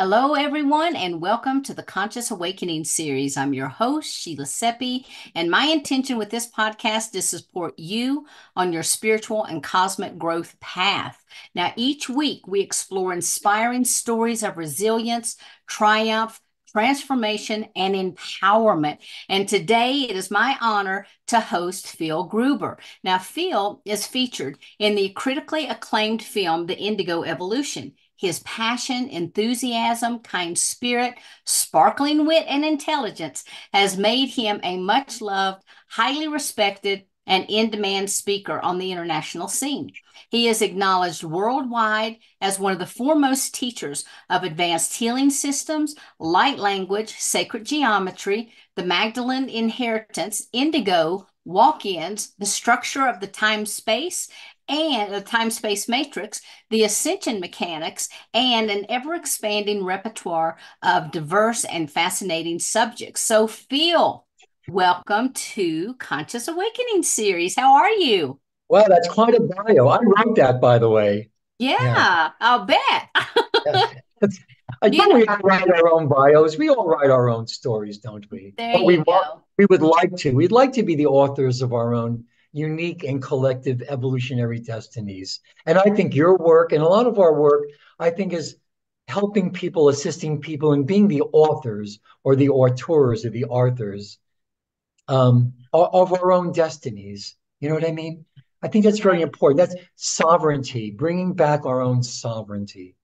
Hello, everyone, and welcome to the Conscious Awakening series. I'm your host, Sheila Seppi, and my intention with this podcast is to support you on your spiritual and cosmic growth path. Now, each week we explore inspiring stories of resilience, triumph, transformation, and empowerment. And today it is my honor to host Phil Gruber. Now, Phil is featured in the critically acclaimed film, The Indigo Evolution. His passion, enthusiasm, kind spirit, sparkling wit, and intelligence has made him a much loved, highly respected, and in demand speaker on the international scene. He is acknowledged worldwide as one of the foremost teachers of advanced healing systems, light language, sacred geometry, the Magdalene inheritance, indigo, walk ins, the structure of the time space, and a time space matrix, the ascension mechanics, and an ever expanding repertoire of diverse and fascinating subjects. So, Phil, welcome to Conscious Awakening series. How are you? Well, that's quite a bio. I wrote that, by the way. Yeah, yeah. I'll bet. I think we all write our own bios. We all write our own stories, don't we? There but we go. Want, we would like to. We'd like to be the authors of our own unique and collective evolutionary destinies. And I think your work and a lot of our work, I think, is helping people, assisting people, and being the authors or the auteurs or the authors um, of our own destinies. You know what I mean? I think that's very important. That's sovereignty, bringing back our own sovereignty.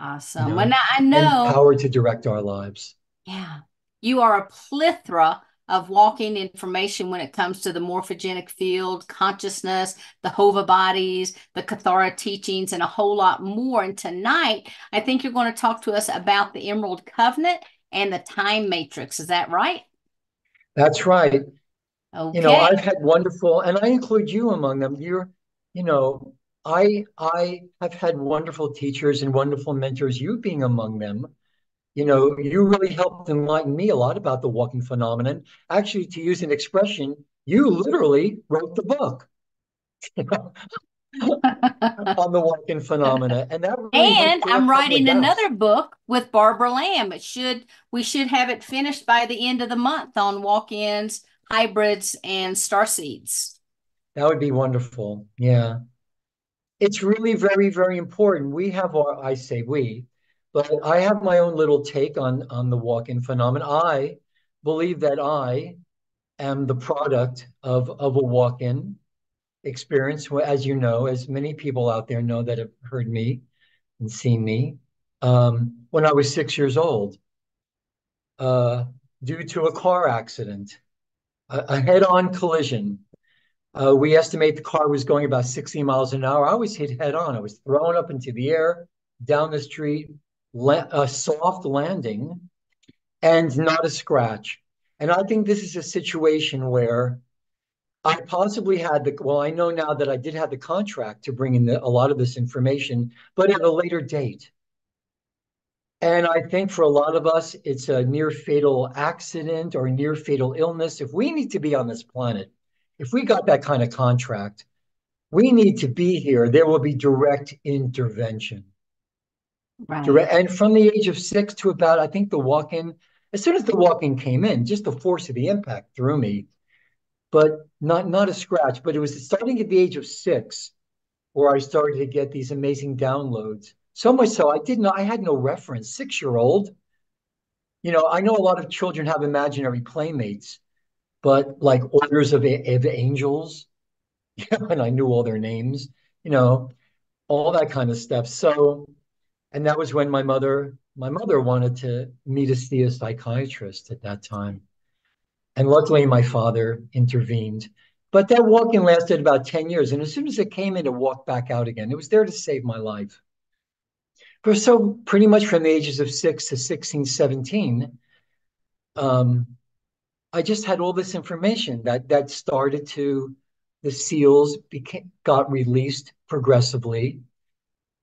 Awesome. You know, when I know power to direct our lives. Yeah. You are a plethora of walking information when it comes to the morphogenic field, consciousness, the Hova bodies, the Kathara teachings, and a whole lot more. And tonight, I think you're going to talk to us about the Emerald Covenant and the time matrix. Is that right? That's right. Okay. You know, I've had wonderful, and I include you among them. You're, you know, I I have had wonderful teachers and wonderful mentors. You being among them you know, you really helped enlighten me a lot about the walking phenomenon. Actually, to use an expression, you literally wrote the book on the walking phenomena, and that. Really and I'm writing another book with Barbara Lamb. It should we should have it finished by the end of the month on walk-ins, hybrids, and star seeds. That would be wonderful. Yeah, it's really very very important. We have our I say we but I have my own little take on on the walk-in phenomenon. I believe that I am the product of of a walk-in experience. As you know, as many people out there know that have heard me and seen me, um, when I was six years old, uh, due to a car accident, a, a head-on collision. Uh, we estimate the car was going about 60 miles an hour. I was hit head on. I was thrown up into the air, down the street, a soft landing and not a scratch. And I think this is a situation where I possibly had the, well, I know now that I did have the contract to bring in the, a lot of this information, but at a later date. And I think for a lot of us, it's a near fatal accident or near fatal illness. If we need to be on this planet, if we got that kind of contract, we need to be here. There will be direct intervention. Right. And from the age of six to about, I think the walk in, as soon as the walk in came in, just the force of the impact threw me, but not not a scratch. But it was starting at the age of six where I started to get these amazing downloads. So much so I didn't I had no reference. Six year old, you know, I know a lot of children have imaginary playmates, but like orders of, of angels, and I knew all their names, you know, all that kind of stuff. So and that was when my mother my mother wanted to me to see a psychiatrist at that time. And luckily my father intervened. But that walk-in lasted about 10 years. And as soon as it came in it walked back out again. It was there to save my life. For so pretty much from the ages of 6 to 16 17 um, i just had all this information that that started to the seals became got released progressively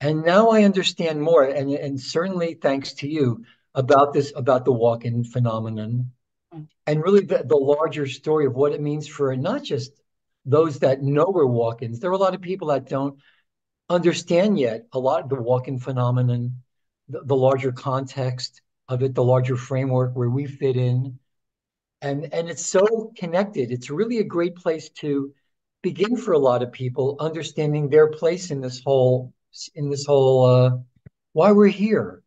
and now I understand more, and, and certainly thanks to you about this, about the walk-in phenomenon, mm. and really the, the larger story of what it means for not just those that know we're walk-ins. There are a lot of people that don't understand yet a lot of the walk-in phenomenon, the, the larger context of it, the larger framework where we fit in. And, and it's so connected. It's really a great place to begin for a lot of people understanding their place in this whole in this whole uh, why we're here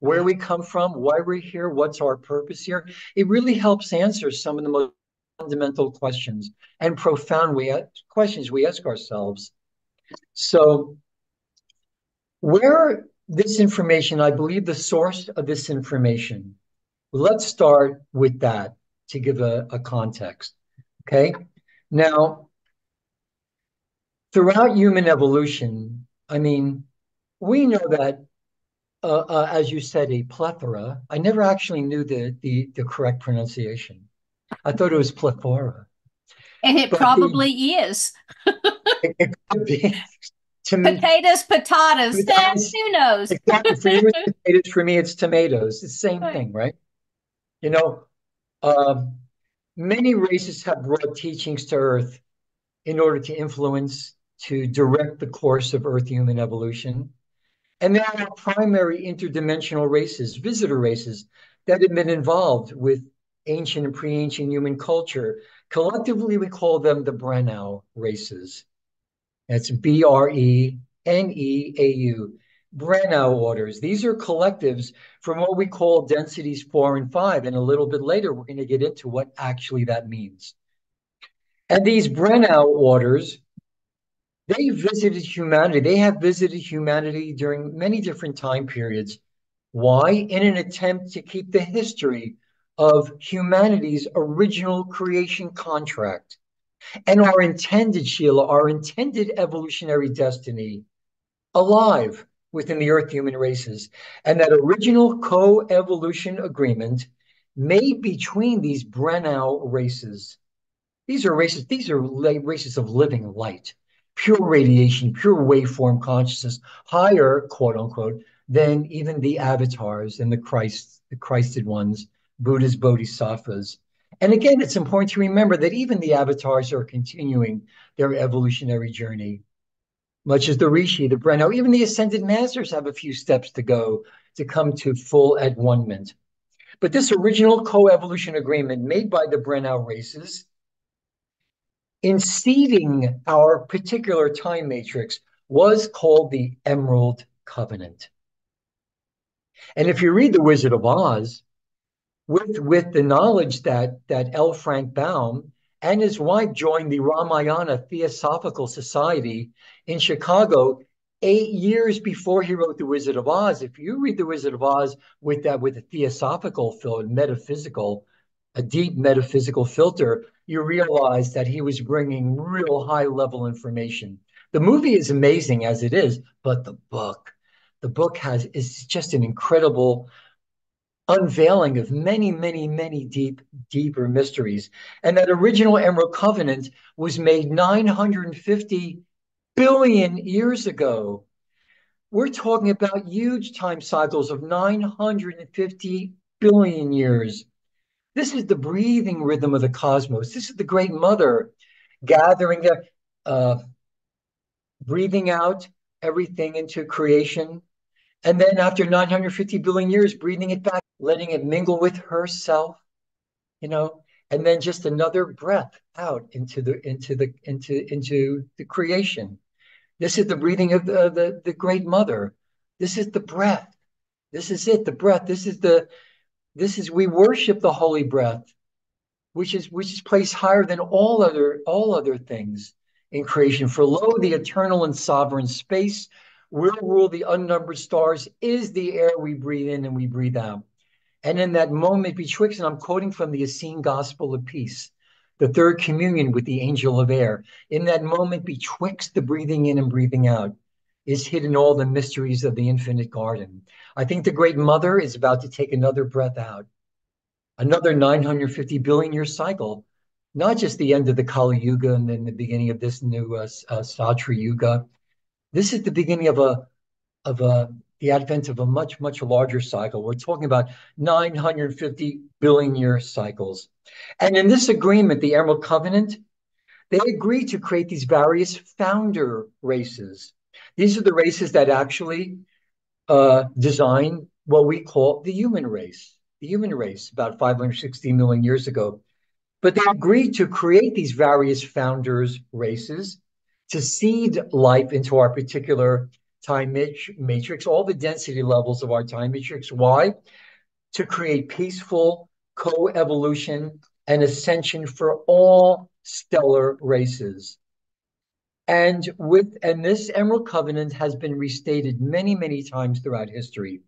where we come from why we're here what's our purpose here. It really helps answer some of the most fundamental questions and profound we questions we ask ourselves. So where this information i believe the source of this information let's start with that to give a, a context okay? Now throughout human evolution, I mean, we know that, uh, uh, as you said, a plethora. I never actually knew the the, the correct pronunciation. I thought it was plethora. And it but probably the, is. it, it, could be. To potatoes, me, potatoes. who knows? exactly. For you, it's potatoes. For me, it's tomatoes. It's the same right. thing, right? You know, um, many races have brought teachings to Earth in order to influence to direct the course of Earth human evolution. And there are primary interdimensional races, visitor races, that have been involved with ancient and pre ancient human culture. Collectively, we call them the Breneau races. That's B R E N E A U. Breneau orders. These are collectives from what we call densities four and five. And a little bit later, we're going to get into what actually that means. And these Breneau orders they visited humanity. They have visited humanity during many different time periods. Why? In an attempt to keep the history of humanity's original creation contract and our intended, Sheila, our intended evolutionary destiny alive within the Earth human races. And that original co evolution agreement made between these Breneau races. These are races, these are races of living light pure radiation, pure waveform consciousness, higher, quote unquote, than even the avatars and the Christ, the Christed ones, Buddhas, Bodhisattvas. And again, it's important to remember that even the avatars are continuing their evolutionary journey, much as the Rishi, the Breneau, even the ascended masters have a few steps to go to come to full at one But this original co-evolution agreement made by the Breneau races in seeding our particular time matrix was called the Emerald Covenant. And if you read The Wizard of Oz, with, with the knowledge that, that L. Frank Baum and his wife joined the Ramayana Theosophical Society in Chicago eight years before he wrote The Wizard of Oz. If you read The Wizard of Oz with that, with a theosophical feel, metaphysical, a deep metaphysical filter, you realize that he was bringing real high level information. The movie is amazing as it is, but the book, the book has is just an incredible unveiling of many, many, many deep, deeper mysteries. And that original Emerald Covenant was made 950 billion years ago. We're talking about huge time cycles of 950 billion years. This is the breathing rhythm of the cosmos. This is the great mother gathering the, uh, breathing out everything into creation. And then after 950 billion years, breathing it back, letting it mingle with herself, you know, and then just another breath out into the into the into into the creation. This is the breathing of the, the, the great mother. This is the breath. This is it, the breath. This is the this is we worship the holy breath, which is which is placed higher than all other all other things in creation. For lo, the eternal and sovereign space will rule the unnumbered stars is the air we breathe in and we breathe out. And in that moment betwixt, and I'm quoting from the Essene Gospel of Peace, the third communion with the angel of air. In that moment betwixt the breathing in and breathing out is hidden all the mysteries of the infinite garden. I think the Great Mother is about to take another breath out, another 950 billion year cycle, not just the end of the Kali Yuga and then the beginning of this new uh, uh, Yuga. This is the beginning of a of a the advent of a much much larger cycle. We're talking about 950 billion year cycles, and in this agreement, the Emerald Covenant, they agreed to create these various founder races. These are the races that actually uh, design what we call the human race, the human race about 560 million years ago. But they agreed to create these various founders' races to seed life into our particular time matrix, all the density levels of our time matrix. Why? To create peaceful co-evolution and ascension for all stellar races. And with and this Emerald Covenant has been restated many, many times throughout history.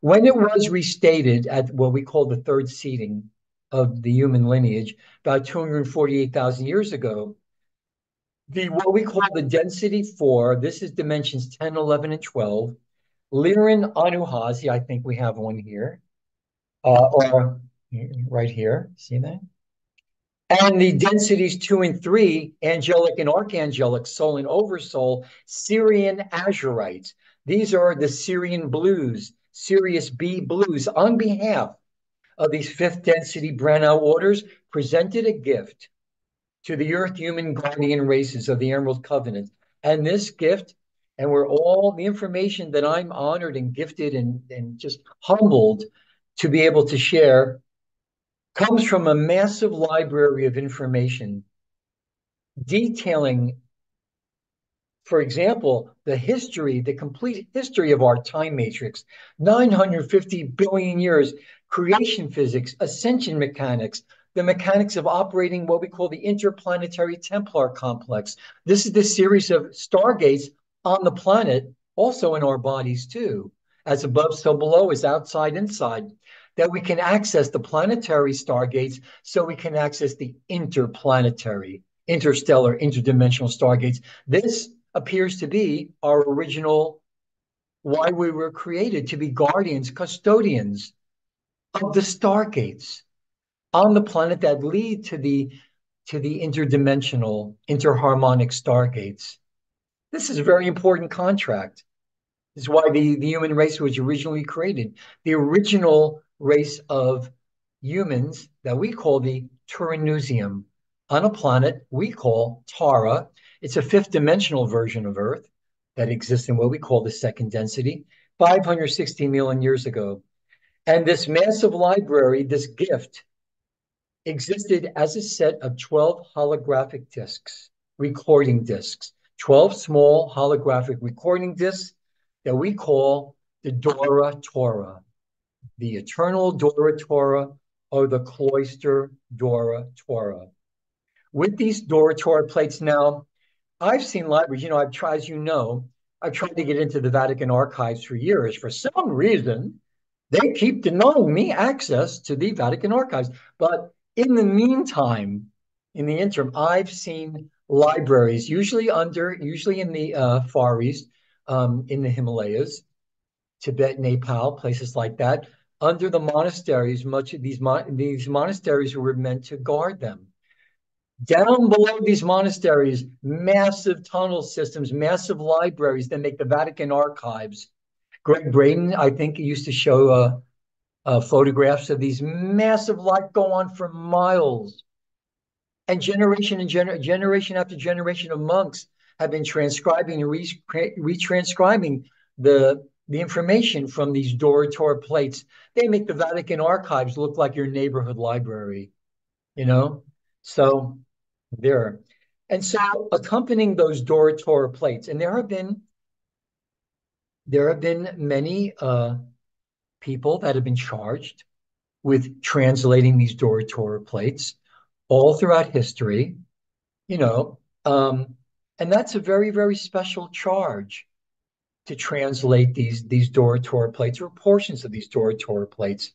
When it was restated at what we call the third seeding of the human lineage, about 248,000 years ago, the what we call the density four, this is dimensions 10, 11, and 12. Lyran Anuhazi, I think we have one here, uh, or right here, see that? And the densities two and three, angelic and archangelic, soul and oversoul, Sirian azurites. These are the Sirian blues, Sirius B blues, on behalf of these fifth density Breneau orders, presented a gift to the earth human guardian races of the Emerald Covenant. And this gift, and we're all the information that I'm honored and gifted and, and just humbled to be able to share comes from a massive library of information detailing, for example, the history, the complete history of our time matrix, 950 billion years, creation physics, ascension mechanics, the mechanics of operating what we call the interplanetary Templar complex. This is the series of stargates on the planet, also in our bodies too. As above, so below, is outside, inside that we can access the planetary stargates so we can access the interplanetary, interstellar, interdimensional stargates. This appears to be our original why we were created to be guardians, custodians of the stargates on the planet that lead to the to the interdimensional, interharmonic stargates. This is a very important contract. This is why the, the human race was originally created. The original race of humans that we call the Turaneusiam on a planet we call Tara. It's a fifth dimensional version of Earth that exists in what we call the second density 560 million years ago. And this massive library, this gift, existed as a set of 12 holographic discs, recording discs, 12 small holographic recording discs that we call the Dora Teura the eternal Dora Teura or the cloister Dora Teura. With these Dora Teura plates now, I've seen libraries, you know, I've tried, as you know, I've tried to get into the Vatican archives for years. For some reason, they keep denying me access to the Vatican archives. But in the meantime, in the interim, I've seen libraries, usually under, usually in the uh, Far East, um, in the Himalayas, Tibet, Nepal, places like that, under the monasteries, much of these, mon- these monasteries were meant to guard them. Down below these monasteries, massive tunnel systems, massive libraries that make the Vatican archives. Gregg Braden, I think, used to show uh, uh, photographs of these massive lights go on for miles. And generation and gener- generation after generation of monks have been transcribing and re- retranscribing the the information from these Dora Teura plates. They make the Vatican archives look like your neighborhood library, you know? So there. And so accompanying those Dora Teura plates, and there have been there have been many uh, people that have been charged with translating these Dora Teura plates all throughout history, you know, um, and that's a very, very special charge to translate these, these Dora Teura plates or portions of these Dora Teura plates.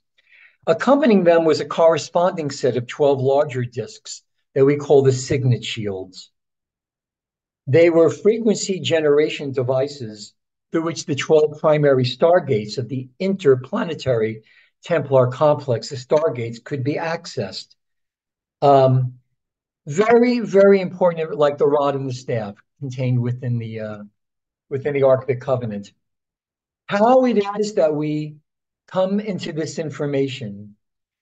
Accompanying them was a corresponding set of 12 larger discs that we call the signet shields. They were frequency generation devices through which the 12 primary stargates of the interplanetary Templar complex, the stargates, could be accessed. Um, very, very important, like the rod and the staff contained within the uh, within the Ark of the Covenant. How it is that we come into this information,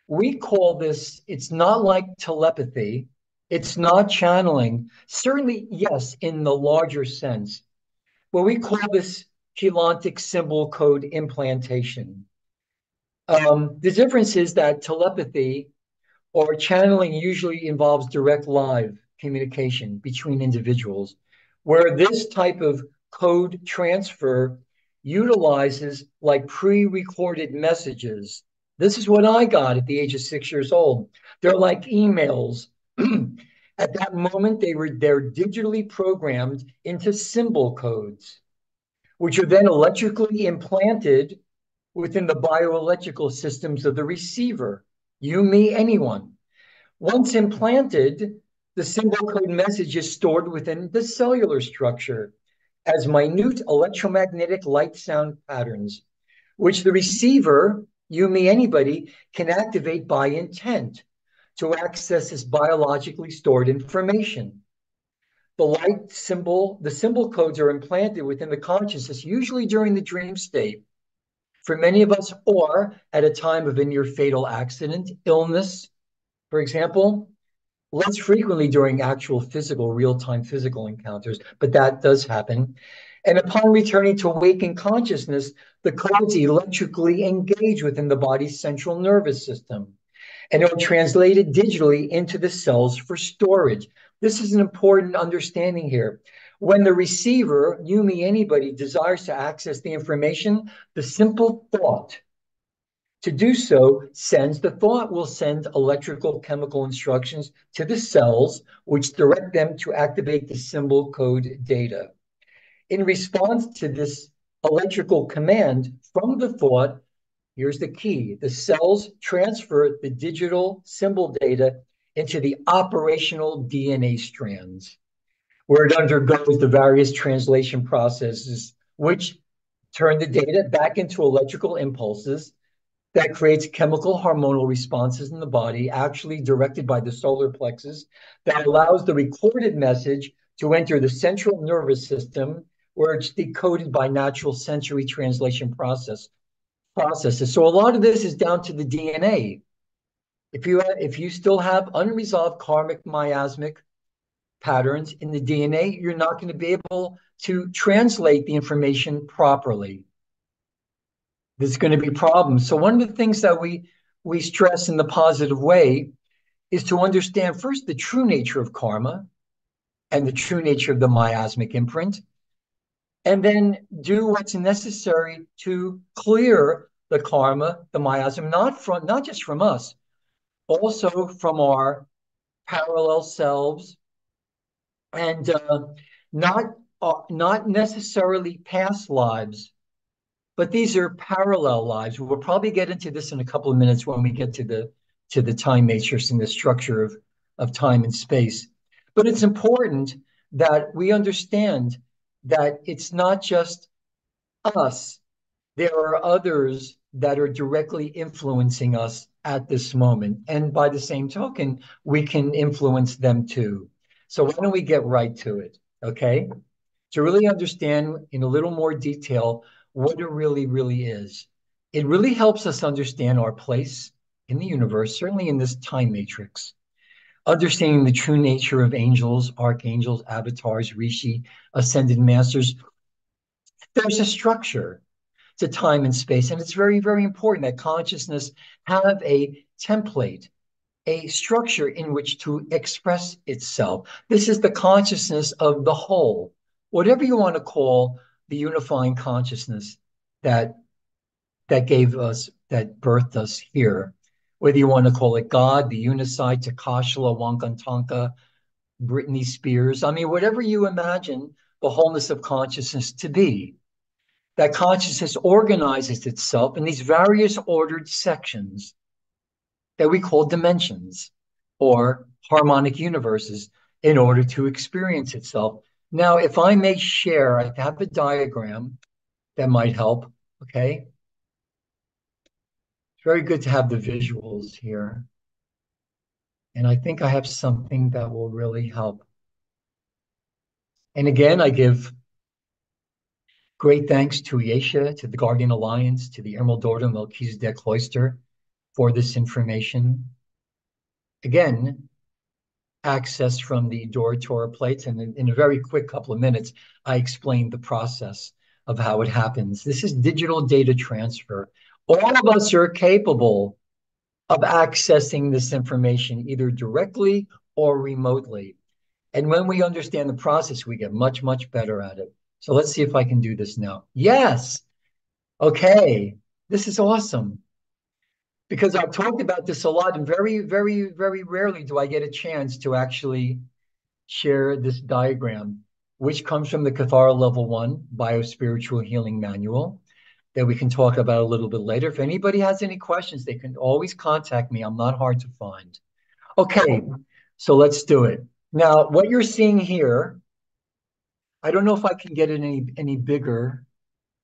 we call this, it's not like telepathy, it's not channeling. Certainly, yes, in the larger sense. But we call this Keylontic symbol code implantation. Um, the difference is that telepathy or channeling usually involves direct live communication between individuals, where this type of code transfer utilizes like pre-recorded messages. This is what I got at the age of six years old. They're like emails. at that moment, they were they're digitally programmed into symbol codes, which are then electrically implanted within the bioelectrical systems of the receiver. You, me, anyone. Once implanted, the symbol code message is stored within the cellular structure as minute electromagnetic light sound patterns, which the receiver, you, me, anybody, can activate by intent to access this biologically stored information. The light symbol, the symbol codes are implanted within the consciousness, usually during the dream state. For many of us, or at a time of a near fatal accident, illness, for example, less frequently during actual physical, real-time physical encounters, but that does happen. And upon returning to awakened consciousness, the codes electrically engage within the body's central nervous system. And it will translate it digitally into the cells for storage. This is an important understanding here. When the receiver, you, me, anybody, desires to access the information, the simple thought to do so sends the thought will send electrical chemical instructions to the cells, which direct them to activate the symbol code data. In response to this electrical command from the thought, here's the key the cells transfer the digital symbol data into the operational DNA strands, where it undergoes the various translation processes, which turn the data back into electrical impulses that creates chemical hormonal responses in the body, actually directed by the solar plexus, that allows the recorded message to enter the central nervous system, where it's decoded by natural sensory translation process processes. So a lot of this is down to the DNA. If you if you still have unresolved karmic miasmic patterns in the DNA, you're not going to be able to translate the information properly there's going to be problems. So one of the things that we we stress in the positive way is to understand first the true nature of karma and the true nature of the miasmic imprint, and then do what's necessary to clear the karma, the miasm, not from not just from us, also from our parallel selves, and uh, not uh, not necessarily past lives but these are parallel lives. We'll probably get into this in a couple of minutes when we get to the to the time matrix and the structure of, of time and space. But it's important that we understand that it's not just us. There are others that are directly influencing us at this moment. And by the same token, we can influence them too. So why don't we get right to it? Okay. To really understand in a little more detail what it really, really is. It really helps us understand our place in the universe, certainly in this time matrix. Understanding the true nature of angels, archangels, avatars, rishi, ascended masters. There's a structure to time and space, and it's very, very important that consciousness have a template, a structure in which to express itself. This is the consciousness of the whole, whatever you want to call the unifying consciousness that that gave us that birthed us here. Whether you want to call it god the unicide takashla Wakan Tanka britney spears i mean whatever you imagine the wholeness of consciousness to be that consciousness organizes itself in these various ordered sections that we call dimensions or harmonic universes in order to experience itself now, if I may share, I have a diagram that might help, okay? It's very good to have the visuals here. And I think I have something that will really help. And again, I give great thanks to Yesha, to the Guardian Alliance, to the Emerald Order Melchizedek Cloister for this information. Again, access from the Dora Teura plates. And in, in, a very quick couple of minutes, I explained the process of how it happens. This is digital data transfer. All of us are capable of accessing this information either directly or remotely. And when we understand the process, we get much, much better at it. So let's see if I can do this now. Yes. Okay. This is awesome. Because I've talked about this a lot, and very, very, very rarely do I get a chance to actually share this diagram, which comes from the Kathara Level 1 Biospiritual Healing Manual that we can talk about a little bit later. If anybody has any questions, they can always contact me. I'm not hard to find. Okay, so let's do it. Now, what you're seeing here, I don't know if I can get it any, any bigger.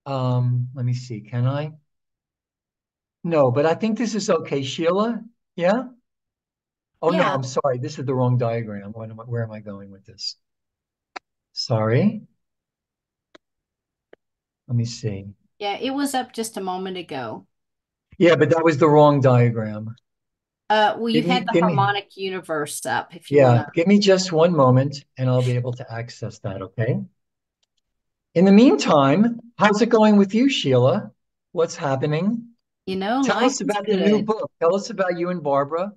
Um, let me see, can I? No, but I think this is okay. Sheila, yeah? Oh, no, Yeah, I'm sorry. This is the wrong diagram. What am I, where am I going with this? Sorry. Let me see. yeah, it was up just a moment ago. Yeah, but that was the wrong diagram. Uh, well, you Give me, had the give me, harmonic universe up if you yeah, want to. give me just one moment and I'll be able to access that, okay? In the meantime, how's it going with you, Sheila? What's happening? You know, Tell us about the new book. Tell us about you and Barbara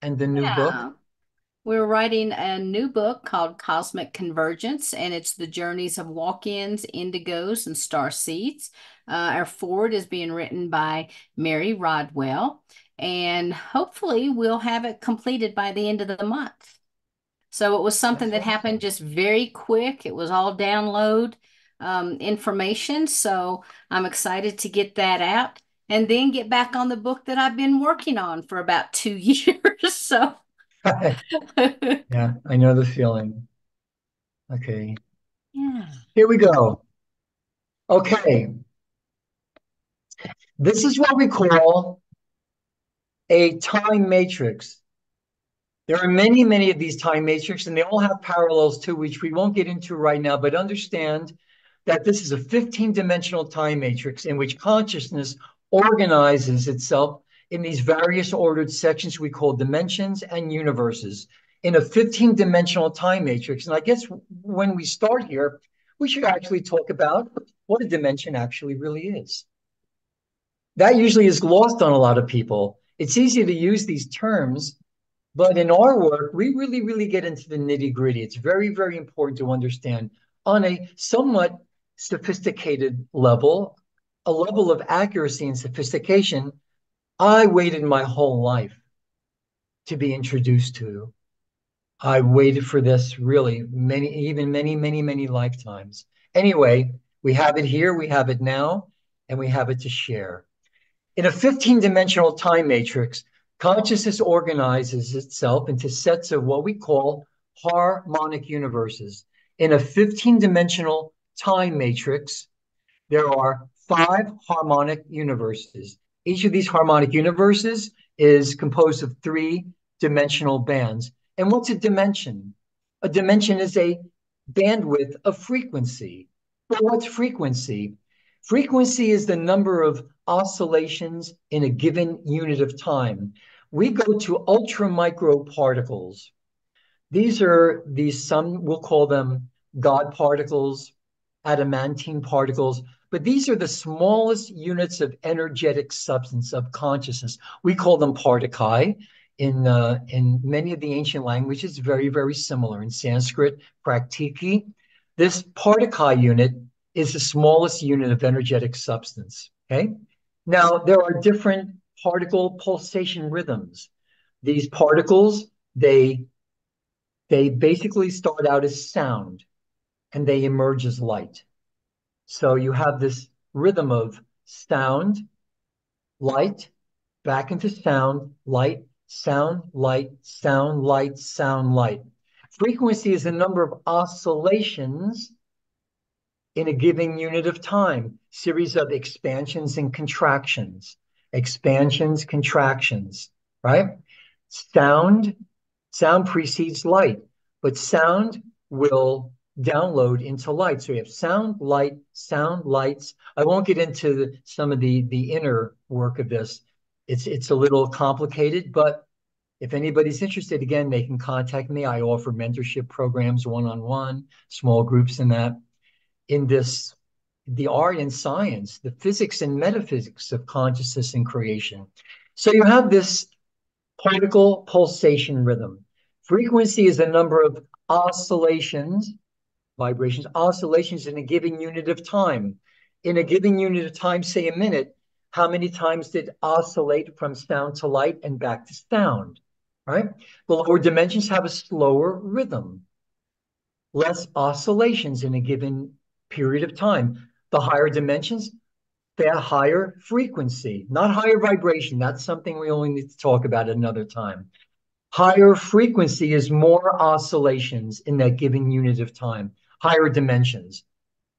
and the new book. Yeah. We're writing a new book called Cosmic Convergence, and it's the journeys of walk-ins, indigos, and star seeds. Uh, our forward is being written by Mary Rodwell, and hopefully we'll have it completed by the end of the month. So it was something That's that happened just very quick. It was all download um, information. So I'm excited to get that out and then get back on the book that I've been working on for about two years. So Yeah, I know the feeling. Okay, yeah. here we go. Okay, this is what we call a time matrix. There are many, many of these time matrices, and they all have parallels too, which we won't get into right now, but understand that this is a 15 dimensional time matrix in which consciousness organizes itself in these various ordered sections we call dimensions and universes in a 15 dimensional time matrix. And I guess when we start here, we should actually talk about what a dimension actually really is. That usually is lost on a lot of people. It's easy to use these terms but in our work, we really, really get into the nitty gritty. It's very, very important to understand on a somewhat sophisticated level, a level of accuracy and sophistication I waited my whole life to be introduced to. I waited for this really many, even many, many, many lifetimes. Anyway, we have it here, we have it now, and we have it to share. In a 15 dimensional time matrix, consciousness organizes itself into sets of what we call harmonic universes. In a 15 dimensional time matrix, there are five harmonic universes. Each of these harmonic universes is composed of three dimensional bands. And what's a dimension? A dimension is a bandwidth of frequency. But what's frequency? Frequency is the number of oscillations in a given unit of time. We go to ultra micro particles. These are these, some we'll call them God particles, adamantine particles, but these are the smallest units of energetic substance of consciousness. We call them partikai. In, uh, in many of the ancient languages, very, very similar. In Sanskrit, praktiki. This partikai unit is the smallest unit of energetic substance. Okay. Now, there are different particle pulsation rhythms. These particles, they, they basically start out as sound and they emerge as light. So you have this rhythm of sound, light, back into sound, light, sound, light, sound, light, sound, light. Frequency is the number of oscillations in a given unit of time, series of expansions and contractions, expansions, contractions, right? Sound, sound precedes light, but sound will download into light. So you have sound, light, sound, lights. I won't get into the, some of the the inner work of this. It's it's a little complicated, but if anybody's interested, again, they can contact me. I offer mentorship programs, one-on-one, small groups, and that in this the art and science, the physics and metaphysics of consciousness and creation. So you have this particle pulsation rhythm. Frequency is the number of oscillations, vibrations, oscillations in a given unit of time. In a given unit of time, say a minute, how many times did oscillate from sound to light and back to sound, right? The lower dimensions have a slower rhythm, less oscillations in a given period of time. The higher dimensions, they have higher frequency, not higher vibration. That's something we only need to talk about another time. Higher frequency is more oscillations in that given unit of time, higher dimensions.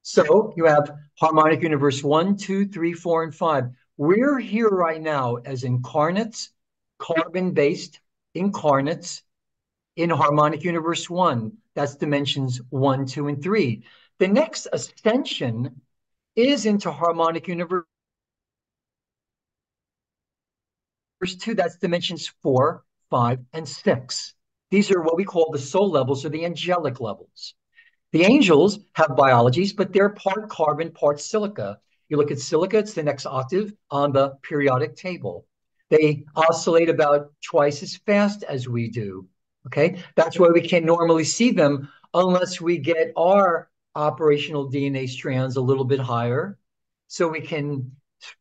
So you have harmonic universe one, two, three, four, and five. We're here right now as incarnates, carbon based incarnates in harmonic universe one. That's dimensions one, two, and three. The next ascension is into harmonic universe two. That's dimensions four, five, and six. These are what we call the soul levels or the angelic levels. The angels have biologies, but they're part carbon, part silica. You look at silica, it's the next octave on the periodic table. They oscillate about twice as fast as we do. Okay, that's why we can't normally see them unless we get our operational DNA strands a little bit higher. So we can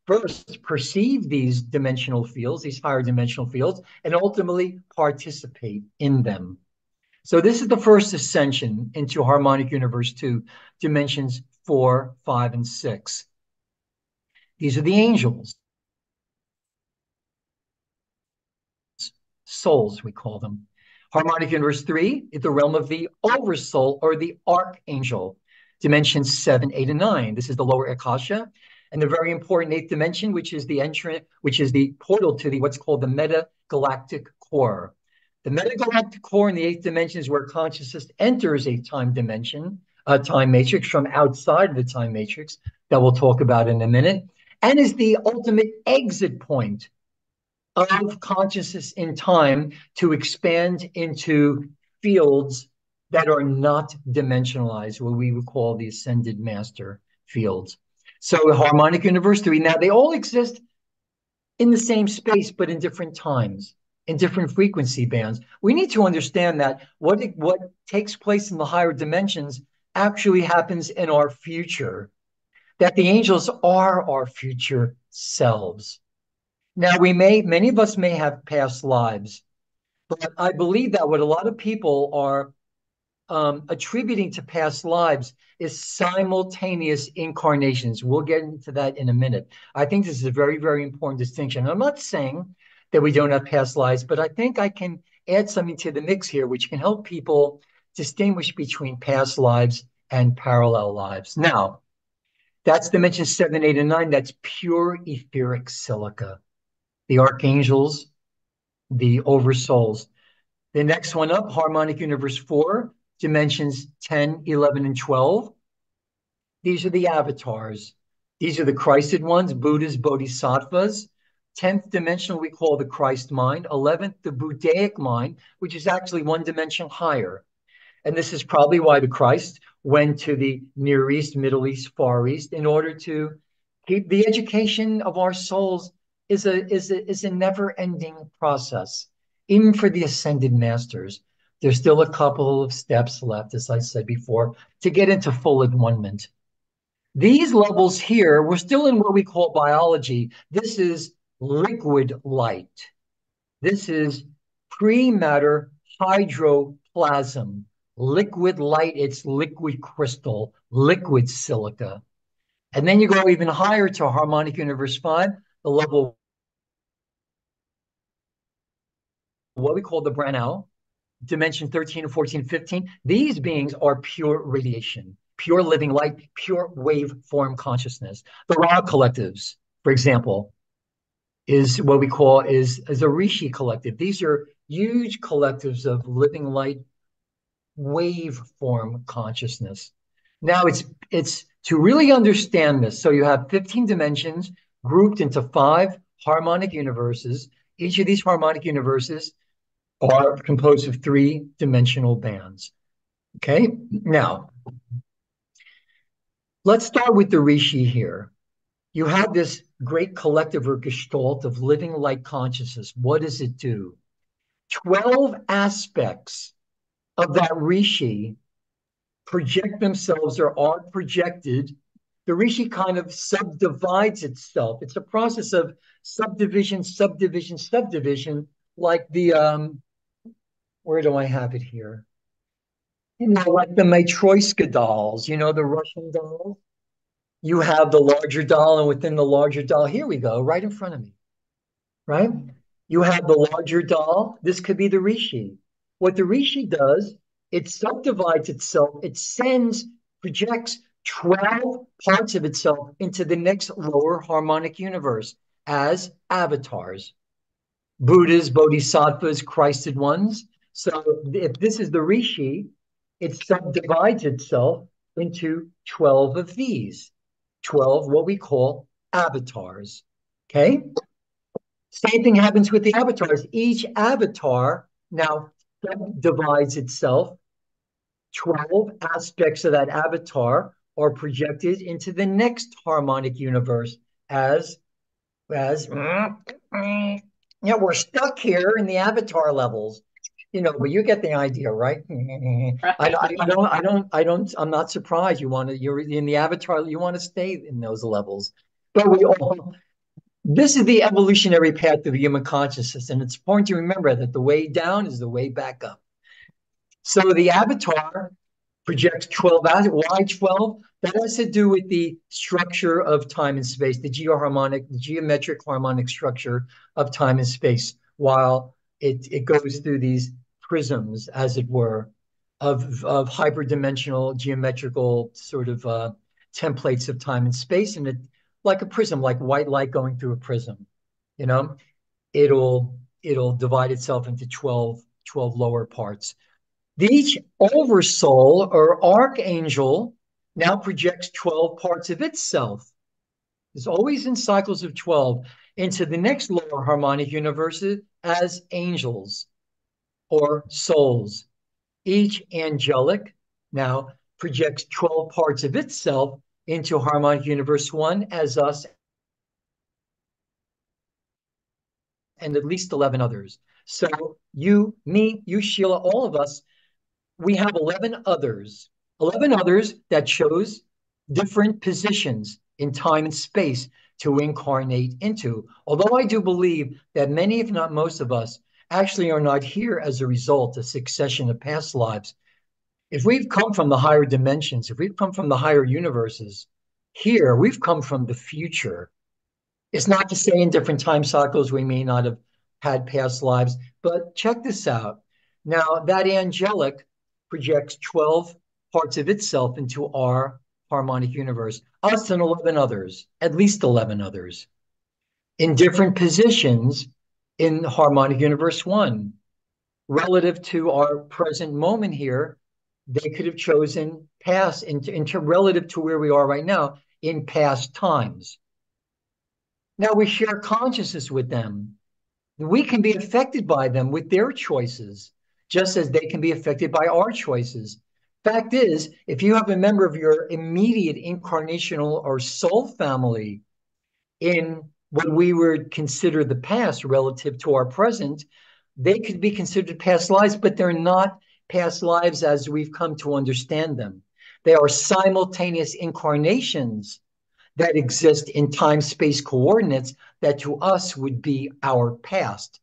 first perceive these dimensional fields, these higher dimensional fields, and ultimately participate in them. So this is the first ascension into harmonic universe two, dimensions four, five, and six. These are the angels. Souls, we call them. Harmonic universe three is the realm of the oversoul or the archangel. Dimensions seven, eight, and nine. This is the lower akasha, and the very important eighth dimension, which is the entrance, which is the portal to the what's called the metagalactic core. The metagalactic core in the eighth dimension is where consciousness enters a time dimension, a time matrix from outside the time matrix that we'll talk about in a minute, and is the ultimate exit point of consciousness in time to expand into fields that are not dimensionalized, what we would call the ascended master fields. So harmonic universe three, now they all exist in the same space, but in different times, in different frequency bands. We need to understand that what, what takes place in the higher dimensions actually happens in our future, that the angels are our future selves. Now, we may, many of us may have past lives, but I believe that what a lot of people are um, attributing to past lives is simultaneous incarnations. We'll get into that in a minute. I think this is a very, very important distinction. I'm not saying that we don't have past lives, but I think I can add something to the mix here, which can help people distinguish between past lives and parallel lives. Now, that's dimension seven, eight, and nine. That's pure etheric silica the archangels, the oversouls. The next one up, harmonic universe four, dimensions 10, 11, and 12. These are the avatars. These are the Christed ones, Buddhas, Bodhisattvas. 10th dimensional we call the Christ mind. 11th, the Buddhaic mind, which is actually one dimension higher. And this is probably why the Christ went to the Near East, Middle East, Far East in order to keep the education of our souls is a is a is a never-ending process. Even for the ascended masters, there's still a couple of steps left, as I said before, to get into full enlightenment. These levels here, we're still in what we call biology. This is liquid light. This is pre-matter hydroplasm. Liquid light, it's liquid crystal, liquid silica. And then you go even higher to harmonic universe five, the level what we call the Breneau, dimension 13 and 14, 15. These beings are pure radiation, pure living light, pure wave form consciousness. The Ra collectives, for example, is what we call is, is a Rishi collective. These are huge collectives of living light wave form consciousness. Now it's it's to really understand this. So you have 15 dimensions grouped into five harmonic universes. Each of these harmonic universes are composed of three dimensional bands. Okay, now let's start with the Rishi here. You have this great collective or gestalt of living light consciousness. What does it do? 12 aspects of that Rishi project themselves or are projected. The Rishi kind of subdivides itself. It's a process of subdivision, subdivision, subdivision, like the, um, where do I have it here? You know, like the Matryoshka dolls, you know, the Russian dolls. You have the larger doll, and within the larger doll, here we go, right in front of me, right? You have the larger doll. This could be the Rishi. What the Rishi does, it subdivides itself, it sends, projects 12 parts of itself into the next lower harmonic universe as avatars. Buddhas, bodhisattvas, Christed ones. So if this is the Rishi, it subdivides itself into 12 of these, 12 what we call avatars. Okay? Same thing happens with the avatars. Each avatar now divides itself. 12 aspects of that avatar are projected into the next harmonic universe as as yeah we're stuck here in the avatar levels you know but you get the idea right, right. I, I, I, don't i don't i don't i'm not surprised you want to you're in the avatar you want to stay in those levels but we all this is the evolutionary path of human consciousness, and it's important to remember that the way down is the way back up. So the avatar projects 12 hours. Why 12? That has to do with the structure of time and space, the geoharmonic, the geometric harmonic structure of time and space, while it, it goes through these prisms, as it were, of, of hyperdimensional geometrical sort of uh, templates of time and space. And it like a prism, like white light going through a prism. You know, it'll it'll divide itself into 12, 12 lower parts. Each oversoul or archangel now projects 12 parts of itself. It's always in cycles of 12 into the next lower harmonic universe as angels or souls. Each angelic now projects 12 parts of itself into harmonic universe one as us and at least 11 others. So you, me, you, Sheila, all of us, we have 11 others, 11 others that chose different positions in time and space to incarnate into. Although I do believe that many, if not most of us, actually are not here as a result of succession of past lives, if we've come from the higher dimensions, if we've come from the higher universes, here we've come from the future. It's not to say in different time cycles we may not have had past lives, but check this out. Now, that angelic projects 12 parts of itself into our harmonic universe, us and 11 others, at least 11 others, in different positions in harmonic universe one. Relative to our present moment here, they could have chosen past into, into relative to where we are right now in past times. Now we share consciousness with them. We can be affected by them with their choices, just as they can be affected by our choices. Fact is, if you have a member of your immediate incarnational or soul family in what we would consider the past relative to our present, they could be considered past lives, but they're not past lives as we've come to understand them. They are simultaneous incarnations that exist in time space coordinates that to us would be our past.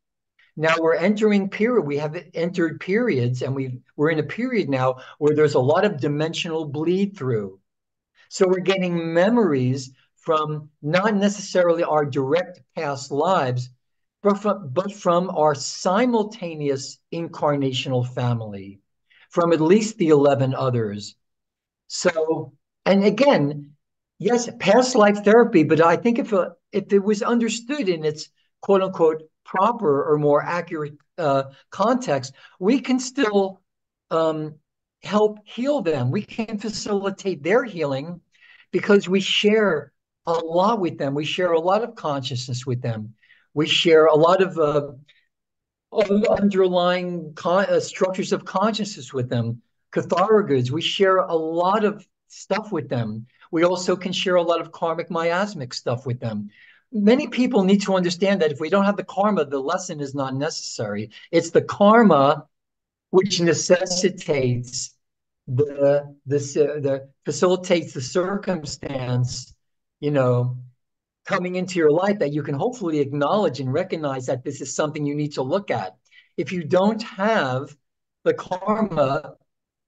Now we're entering period. We have entered periods, and we we're in a period now where there's a lot of dimensional bleed through. So we're getting memories from not necessarily our direct past lives, but from, but from our simultaneous incarnational family, from at least the 11 others. So, and again, yes, past life therapy, but I think if, a, if it was understood in its quote unquote proper or more accurate uh, context, we can still um, help heal them. We can facilitate their healing because we share a lot with them. We share a lot of consciousness with them. We share a lot of uh, underlying con- uh, structures of consciousness with them. Kathara grids, we share a lot of stuff with them. We also can share a lot of karmic miasmic stuff with them. Many people need to understand that if we don't have the karma, the lesson is not necessary. It's the karma which necessitates the the the facilitates the circumstance, you know, coming into your life that you can hopefully acknowledge and recognize that this is something you need to look at. If you don't have the karma,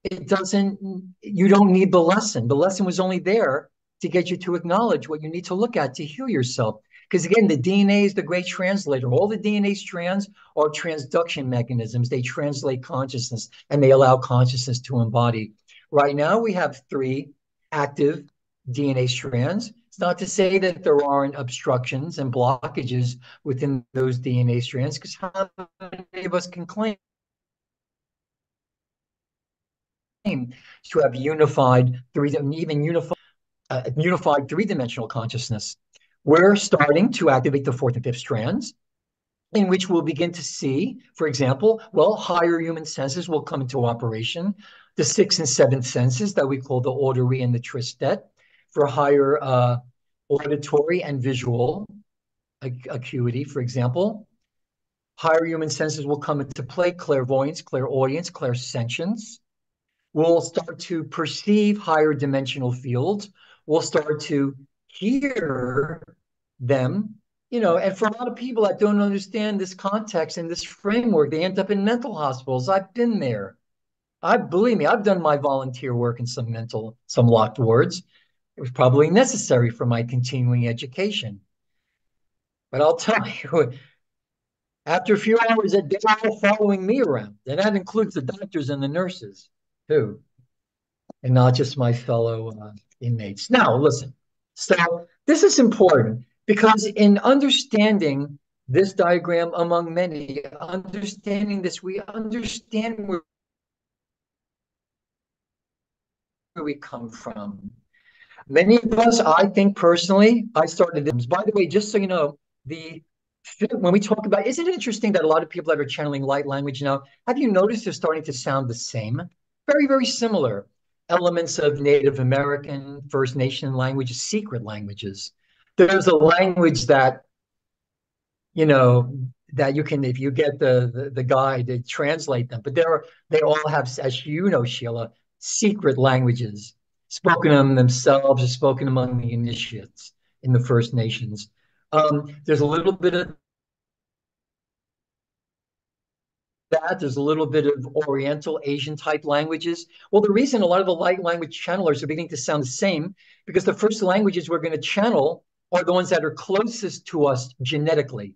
it doesn't, you don't need the lesson. The lesson was only there to get you to acknowledge what you need to look at to heal yourself. Because again, the DNA is the great translator. All the DNA strands are transduction mechanisms. They translate consciousness and they allow consciousness to embody. Right now, we have three active DNA strands. It's not to say that there aren't obstructions and blockages within those DNA strands, because how many of us can claim to have unified three, even unified, uh, unified three-dimensional consciousness? We're starting to activate the fourth and fifth strands, in which we'll begin to see, for example, well, higher human senses will come into operation. The sixth and seventh senses that we call the auditory and the tristet for higher uh, auditory and visual acuity, for example. Higher human senses will come into play, clairvoyance, clairaudience, clairsentience. We'll start to perceive higher dimensional fields. We'll start to hear them you know and for a lot of people that don't understand this context and this framework they end up in mental hospitals. I've been there. I believe me i've done my volunteer work in some mental some locked wards. It was probably necessary for my continuing education. But i'll tell you after a few hours they're all following me around and that includes the doctors and the nurses too and not just my fellow uh, inmates. Now listen. So this is important because in understanding this diagram among many, understanding this, we understand where, we come from. Many of us, I think personally, I started this. By the way, just so you know, the when we talk about, isn't it interesting that a lot of people that are channeling light language now, have you noticed they're starting to sound the same? Very, very similar elements of Native American, First Nation languages, secret languages. There's a language that, you know, that you can, if you get the, the, the guide, to translate them. But there are, they all have, as you know, Sheila, secret languages spoken among themselves or spoken among the initiates in the First Nations. Um, there's a little bit of that. There's a little bit of Oriental Asian type languages. Well, the reason a lot of the light language channelers are beginning to sound the same because the first languages we're going to channel are the ones that are closest to us genetically,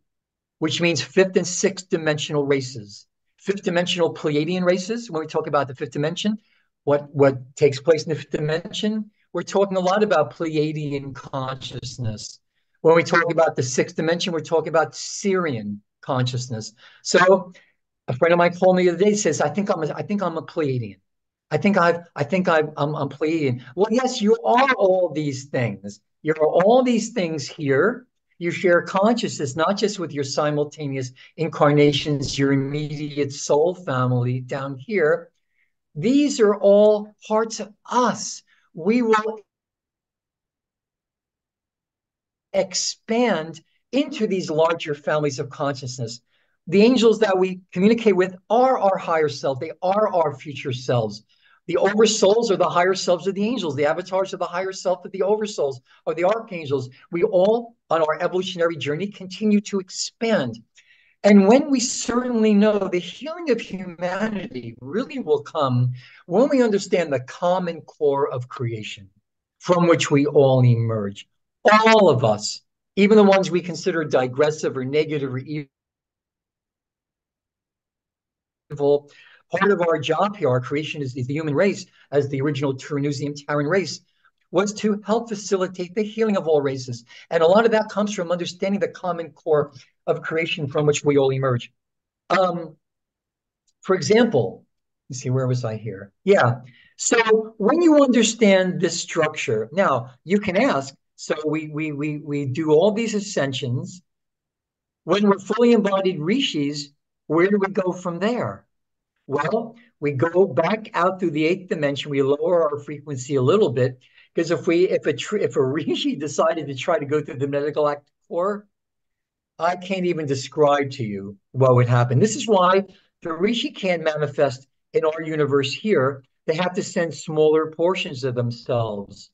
which means fifth and sixth dimensional races. Fifth dimensional Pleiadian races, when we talk about the fifth dimension, what, what takes place in the fifth dimension, we're talking a lot about Pleiadian consciousness. When we talk about the sixth dimension, we're talking about Sirian consciousness. So a friend of mine called me the other day. Says, "I think I'm a, I think I'm a Pleiadian. I think I've I think I've, I'm I'm Pleiadian." Well, yes, you are all these things. You're all these things here. You share consciousness not just with your simultaneous incarnations, your immediate soul family down here. These are all parts of us. We will expand into these larger families of consciousness the angels that we communicate with are our higher self. They are our future selves. The oversouls are the higher selves of the angels. The avatars are the higher self of the oversouls or the archangels. We all, on our evolutionary journey, continue to expand. And when we certainly know the healing of humanity really will come when we understand the common core of creation from which we all emerge. All of us, even the ones we consider digressive or negative or evil part of our job here, our creation is, the human race, as the original Turaneusiam Terran race, was to help facilitate the healing of all races. And a lot of that comes from understanding the common core of creation from which we all emerge. Um, for example, let's see, where was I here? Yeah. So when you understand this structure, now you can ask, so we we we we do all these ascensions. When we're fully embodied rishis, where do we go from there? Well, we go back out through the eighth dimension. We lower our frequency a little bit because if we if a tr- if a rishi decided to try to go through the metagalactic core, I can't even describe to you what would happen. This is why the rishi can't manifest in our universe here. They have to send smaller portions of themselves,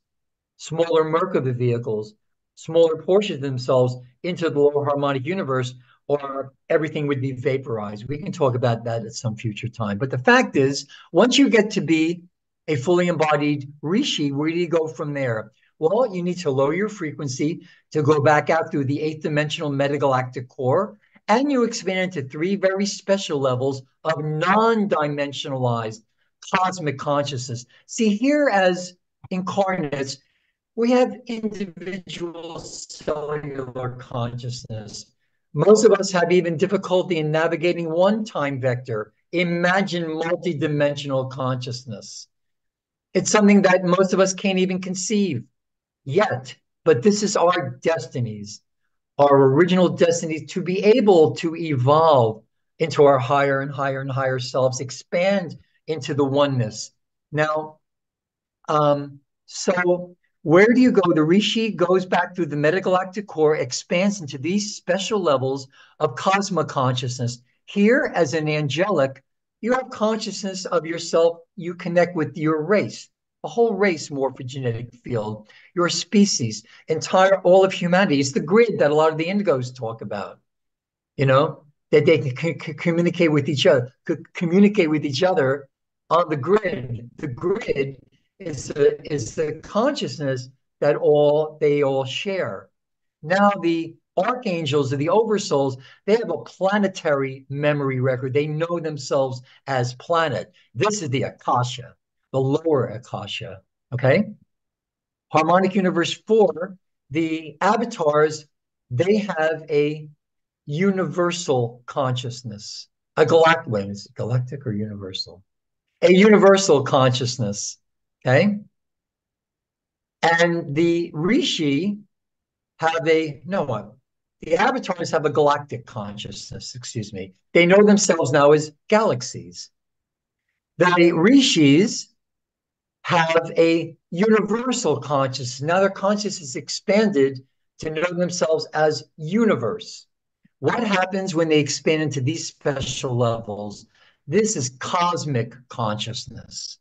smaller Merkaba vehicles, smaller portions of themselves into the lower harmonic universe or everything would be vaporized. We can talk about that at some future time. But the fact is, once you get to be a fully embodied rishi, where do you go from there? Well, you need to lower your frequency to go back out through the eighth dimensional metagalactic core, and you expand into three very special levels of non-dimensionalized cosmic consciousness. See, here as incarnates, we have individual cellular consciousness most of us have even difficulty in navigating one time vector. Imagine multidimensional consciousness. It's something that most of us can't even conceive yet, but this is our destinies, our original destinies to be able to evolve into our higher and higher and higher selves, expand into the oneness. Now, um, so where do you go? The Rishi goes back through the metagalactic core, expands into these special levels of cosmic consciousness. Here, as an angelic, you have consciousness of yourself. You connect with your race, a whole race morphogenetic field, your species, entire all of humanity. It's the grid that a lot of the indigos talk about. You know that they can communicate with each other, communicate with each other on the grid. The grid is the, is the consciousness that all they all share. Now the archangels or the oversouls, they have a planetary memory record. They know themselves as planet. This is the Akasha, the lower Akasha. Okay. Harmonic Universe 4, the avatars, they have a universal consciousness. A galactic, is galactic or universal? A universal consciousness. Okay. And the Rishi have a, no one, the avatars have a galactic consciousness, excuse me. They know themselves now as galaxies. The Rishis have a universal consciousness. Now their consciousness is expanded to know themselves as universe. What happens when they expand into these special levels? This is cosmic consciousness.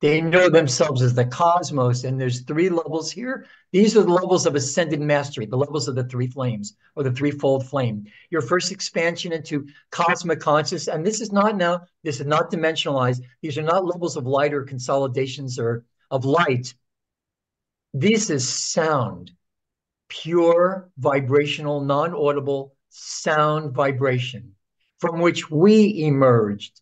They know themselves as the cosmos, and there's three levels here. These are the levels of ascended mastery, the levels of the three flames or the threefold flame. Your first expansion into cosmic consciousness, and this is not now, this is not dimensionalized. These are not levels of light or consolidations or of light. This is sound, pure vibrational, non-audible sound vibration from which we emerged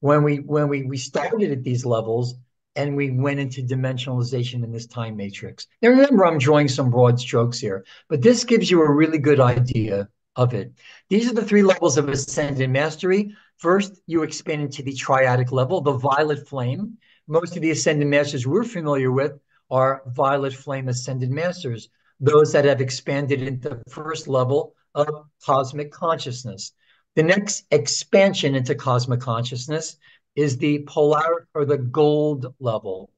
when we when we we started at these levels and we went into dimensionalization in this time matrix. Now, remember, I'm drawing some broad strokes here, but this gives you a really good idea of it. These are the three levels of ascendant mastery. First, you expand into the triadic level, the violet flame. Most of the ascendant masters we're familiar with are violet flame ascendant masters, those that have expanded into the first level of cosmic consciousness. The next expansion into cosmic consciousness is the polar or the gold level.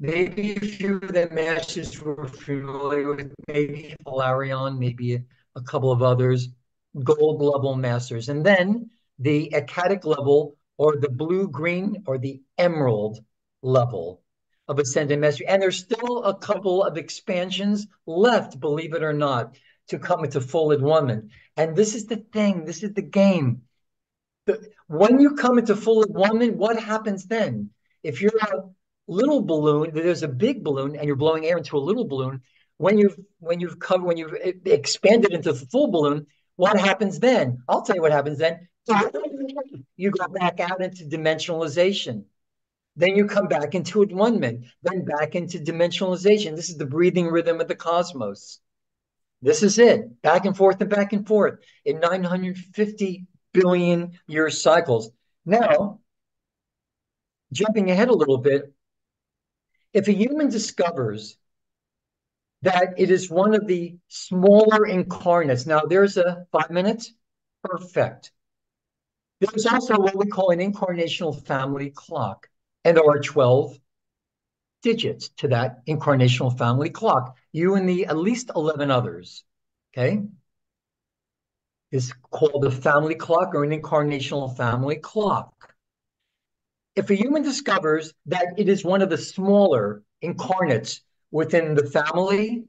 Maybe a few of the masters were familiar with, maybe Polarion, maybe a, a couple of others, gold level masters. And then the Eckatic level or the blue green or the emerald level of ascendant mastery. And there's still a couple of expansions left, believe it or not, to come into full enlightenment. And this is the thing, this is the game. The, when you come into full enlightenment, what happens then? If you're a little balloon, there's a big balloon, and you're blowing air into a little balloon. When you've when you've covered when you've expanded into the full balloon, what happens then? I'll tell you what happens then. You go back out into dimensionalization. Then you come back into enlightenment, then back into dimensionalization. This is the breathing rhythm of the cosmos. This is it, back and forth and back and forth in 950 billion year cycles. Now, jumping ahead a little bit, if a human discovers that it is one of the smaller incarnates, now there's a five minutes, perfect. There's also what we call an incarnational family clock, and there are 12 digits to that incarnational family clock, you and the at least 11 others, okay? Is called a family clock or an incarnational family clock. If a human discovers that it is one of the smaller incarnates within the family,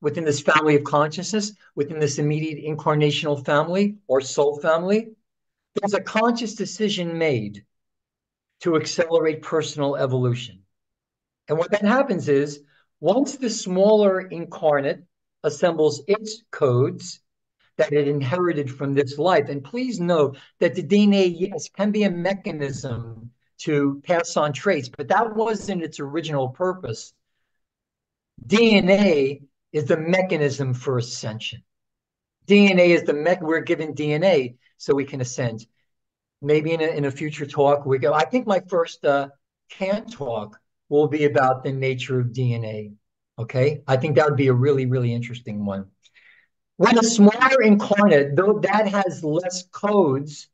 within this family of consciousness, within this immediate incarnational family or soul family, there's a conscious decision made to accelerate personal evolution. And what then happens is once the smaller incarnate assembles its codes that it inherited from this life, and please note that the DNA, yes, can be a mechanism to pass on traits, but that wasn't its original purpose. DNA is the mechanism for ascension. DNA is the mech. We're given DNA so we can ascend. Maybe in a, in a future talk we go. I think my first uh, can talk will be about the nature of DNA. Okay, I think that would be a really really interesting one. When a smaller incarnate, though that has less codes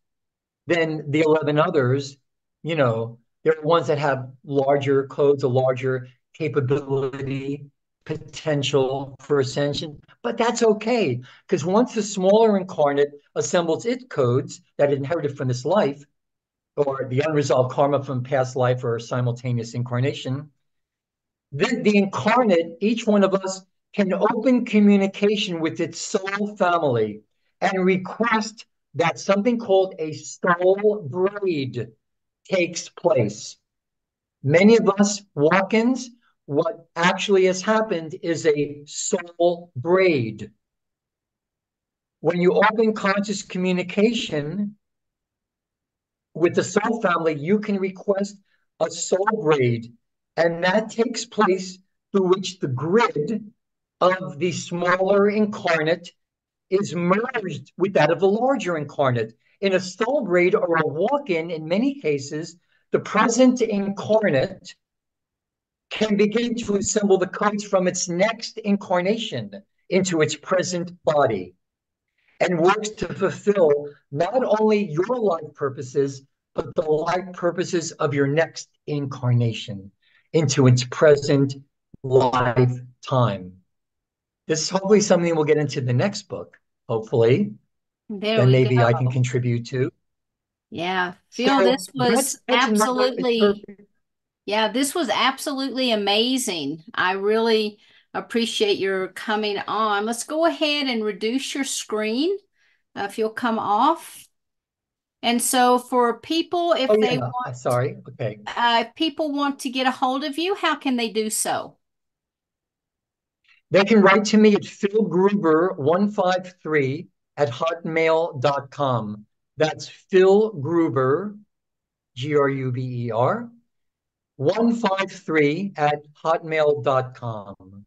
than the eleven others, you know, there are ones that have larger codes, a larger capability, potential for ascension, but that's okay because once the smaller incarnate assembles its codes that it inherited from this life, or the unresolved karma from past life or simultaneous incarnation, the, the incarnate, each one of us can open communication with its soul family and request that something called a soul braid takes place. Many of us walk ins what actually has happened is a soul braid. When you open conscious communication with the soul family, you can request a soul braid, and that takes place through which the grid of the smaller incarnate is merged with that of the larger incarnate. In a soul braid or a walk in, in many cases, the present incarnate can begin to assemble the codes from its next incarnation into its present body and works to fulfill not only your life purposes, but the life purposes of your next incarnation into its present lifetime. This is hopefully something we'll get into the next book, hopefully. There and maybe go. I can contribute to. Yeah, Phil, so this was absolutely yeah, this was absolutely amazing. I really appreciate your coming on. Let's go ahead and reduce your screen uh, if you'll come off. And so for people, if oh, they yeah. want, sorry, okay. Uh, if people want to get a hold of you, how can they do so? They can write to me at philgruber153 at hotmail.com. That's Phil Gruber, G R U B E R, 153 at hotmail.com.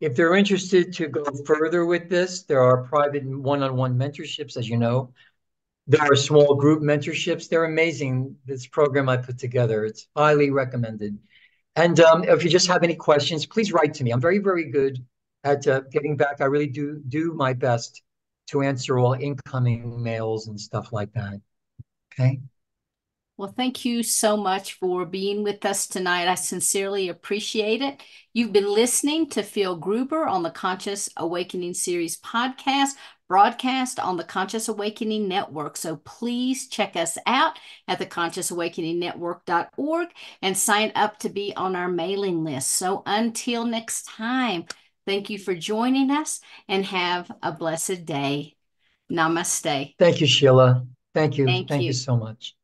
If they're interested to go further with this, there are private one on one mentorships, as you know. There are small group mentorships. They're amazing. This program I put together, it's highly recommended. And um, if you just have any questions, please write to me. I'm very, very good at uh, getting back. I really do do my best to answer all incoming mails and stuff like that. Okay. Well, thank you so much for being with us tonight. I sincerely appreciate it. You've been listening to Phil Gruber on the Conscious Awakening Series podcast, broadcast on the Conscious Awakening Network. So please check us out at the consciousawakeningnetwork.org and sign up to be on our mailing list. So until next time, thank you for joining us and have a blessed day. Namaste. Thank you, Sheila. Thank you. Thank, Thank you. you so much.